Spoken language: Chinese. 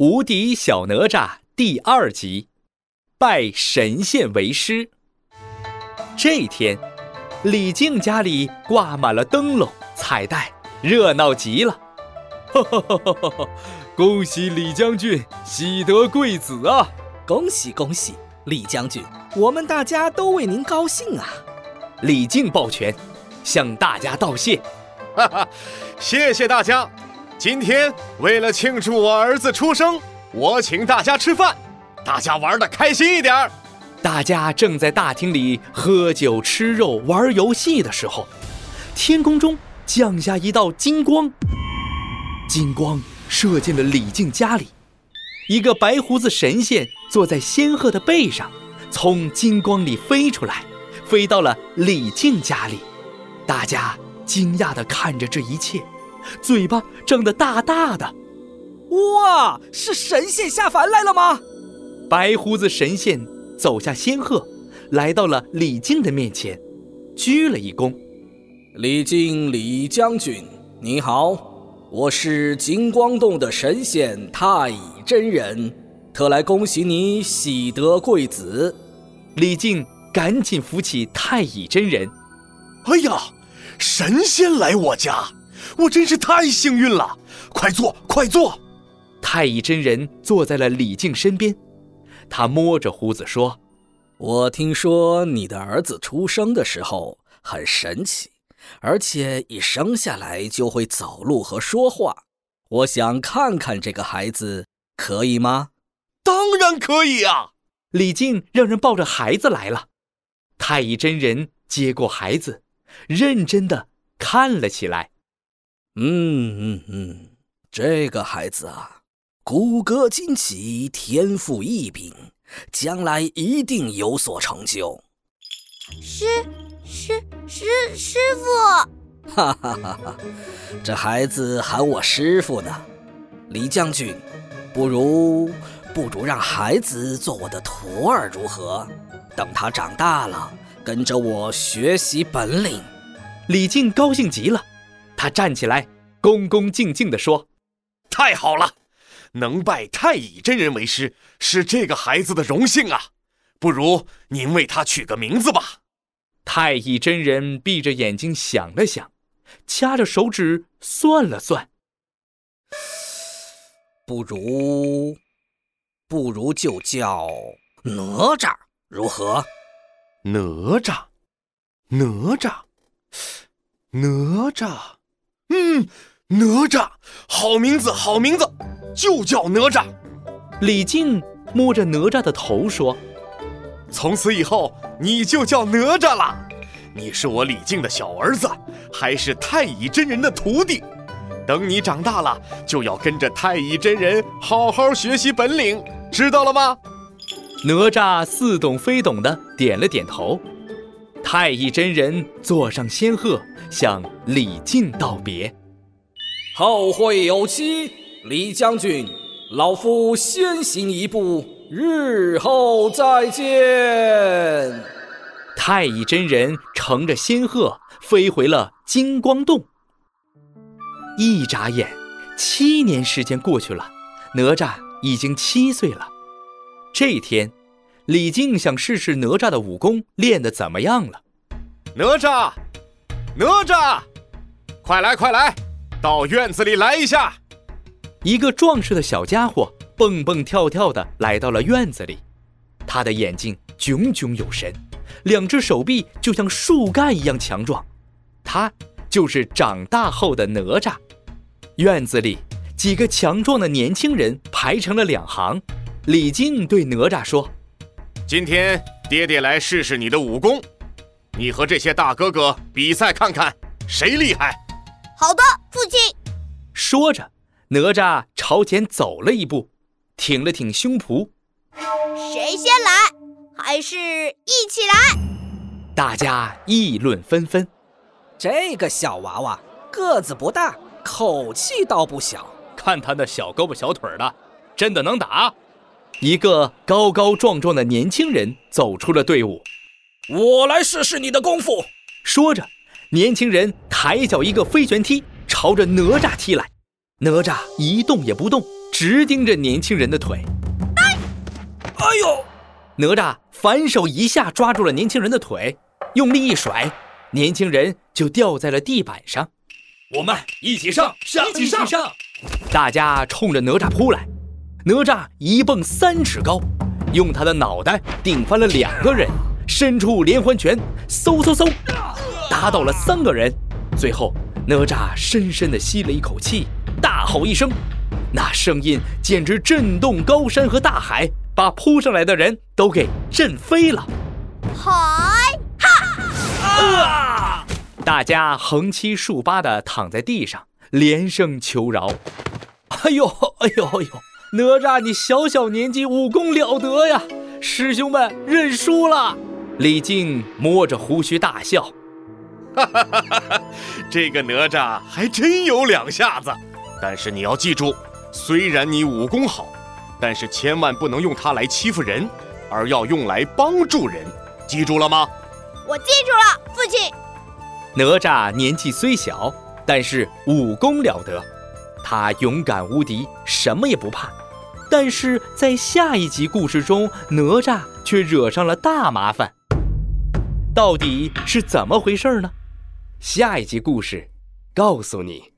无敌小哪吒第二集，拜神仙为师。这天，李靖家里挂满了灯笼、彩带，热闹极了。哈哈哈哈哈！恭喜李将军喜得贵子啊！恭喜恭喜，李将军，我们大家都为您高兴啊！李靖抱拳，向大家道谢。哈哈，谢谢大家。今天为了庆祝我儿子出生，我请大家吃饭，大家玩的开心一点儿。大家正在大厅里喝酒、吃肉、玩游戏的时候，天空中降下一道金光，金光射进了李靖家里。一个白胡子神仙坐在仙鹤的背上，从金光里飞出来，飞到了李靖家里。大家惊讶地看着这一切。嘴巴张得大大的，哇！是神仙下凡来了吗？白胡子神仙走下仙鹤，来到了李靖的面前，鞠了一躬：“李靖，李将军，你好，我是金光洞的神仙太乙真人，特来恭喜你喜得贵子。”李靖赶紧扶起太乙真人：“哎呀，神仙来我家！”我真是太幸运了，快坐，快坐。太乙真人坐在了李靖身边，他摸着胡子说：“我听说你的儿子出生的时候很神奇，而且一生下来就会走路和说话。我想看看这个孩子，可以吗？”“当然可以啊！”李靖让人抱着孩子来了。太乙真人接过孩子，认真的看了起来。嗯嗯嗯，这个孩子啊，骨骼惊奇，天赋异禀，将来一定有所成就。师师师师傅，哈哈哈哈！这孩子喊我师傅呢。李将军，不如不如让孩子做我的徒儿如何？等他长大了，跟着我学习本领。李靖高兴极了。他站起来，恭恭敬敬地说：“太好了，能拜太乙真人为师，是这个孩子的荣幸啊！不如您为他取个名字吧。”太乙真人闭着眼睛想了想，掐着手指算了算，不如，不如就叫哪吒，如何？哪吒，哪吒，哪吒。嗯，哪吒，好名字，好名字，就叫哪吒。李靖摸着哪吒的头说：“从此以后，你就叫哪吒了。你是我李靖的小儿子，还是太乙真人的徒弟。等你长大了，就要跟着太乙真人好好学习本领，知道了吗？”哪吒似懂非懂的点了点头。太乙真人坐上仙鹤。向李靖道别，后会有期。李将军，老夫先行一步，日后再见。太乙真人乘着仙鹤飞回了金光洞。一眨眼，七年时间过去了，哪吒已经七岁了。这天，李靖想试试哪吒的武功练得怎么样了。哪吒。哪吒，快来快来，到院子里来一下！一个壮实的小家伙蹦蹦跳跳地来到了院子里，他的眼睛炯炯有神，两只手臂就像树干一样强壮。他就是长大后的哪吒。院子里几个强壮的年轻人排成了两行。李靖对哪吒说：“今天爹爹来试试你的武功。”你和这些大哥哥比赛看看谁厉害。好的，父亲。说着，哪吒朝前走了一步，挺了挺胸脯。谁先来？还是一起来？大家议论纷纷。这个小娃娃个子不大，口气倒不小。看他那小胳膊小腿的，真的能打。一个高高壮壮的年轻人走出了队伍。我来试试你的功夫。说着，年轻人抬脚一个飞旋踢，朝着哪吒踢来。哪吒一动也不动，直盯着年轻人的腿。哎哎呦！哪吒反手一下抓住了年轻人的腿，用力一甩，年轻人就掉在了地板上。我们一起上，上一起上！大家冲着哪吒扑来，哪吒一蹦三尺高，用他的脑袋顶翻了两个人，伸出连环拳，嗖嗖嗖，打倒了三个人。最后，哪吒深深地吸了一口气，大吼一声，那声音简直震动高山和大海，把扑上来的人都给震飞了。嗨哈！啊！大家横七竖八地躺在地上，连声求饶。哎呦，哎呦，哎呦！哪吒，你小小年纪武功了得呀！师兄们认输了。李靖摸着胡须大笑。哈哈哈哈哈！这个哪吒还真有两下子，但是你要记住，虽然你武功好，但是千万不能用它来欺负人，而要用来帮助人，记住了吗？我记住了，父亲。哪吒年纪虽小，但是武功了得，他勇敢无敌，什么也不怕。但是在下一集故事中，哪吒却惹上了大麻烦，到底是怎么回事呢？下一集故事，告诉你。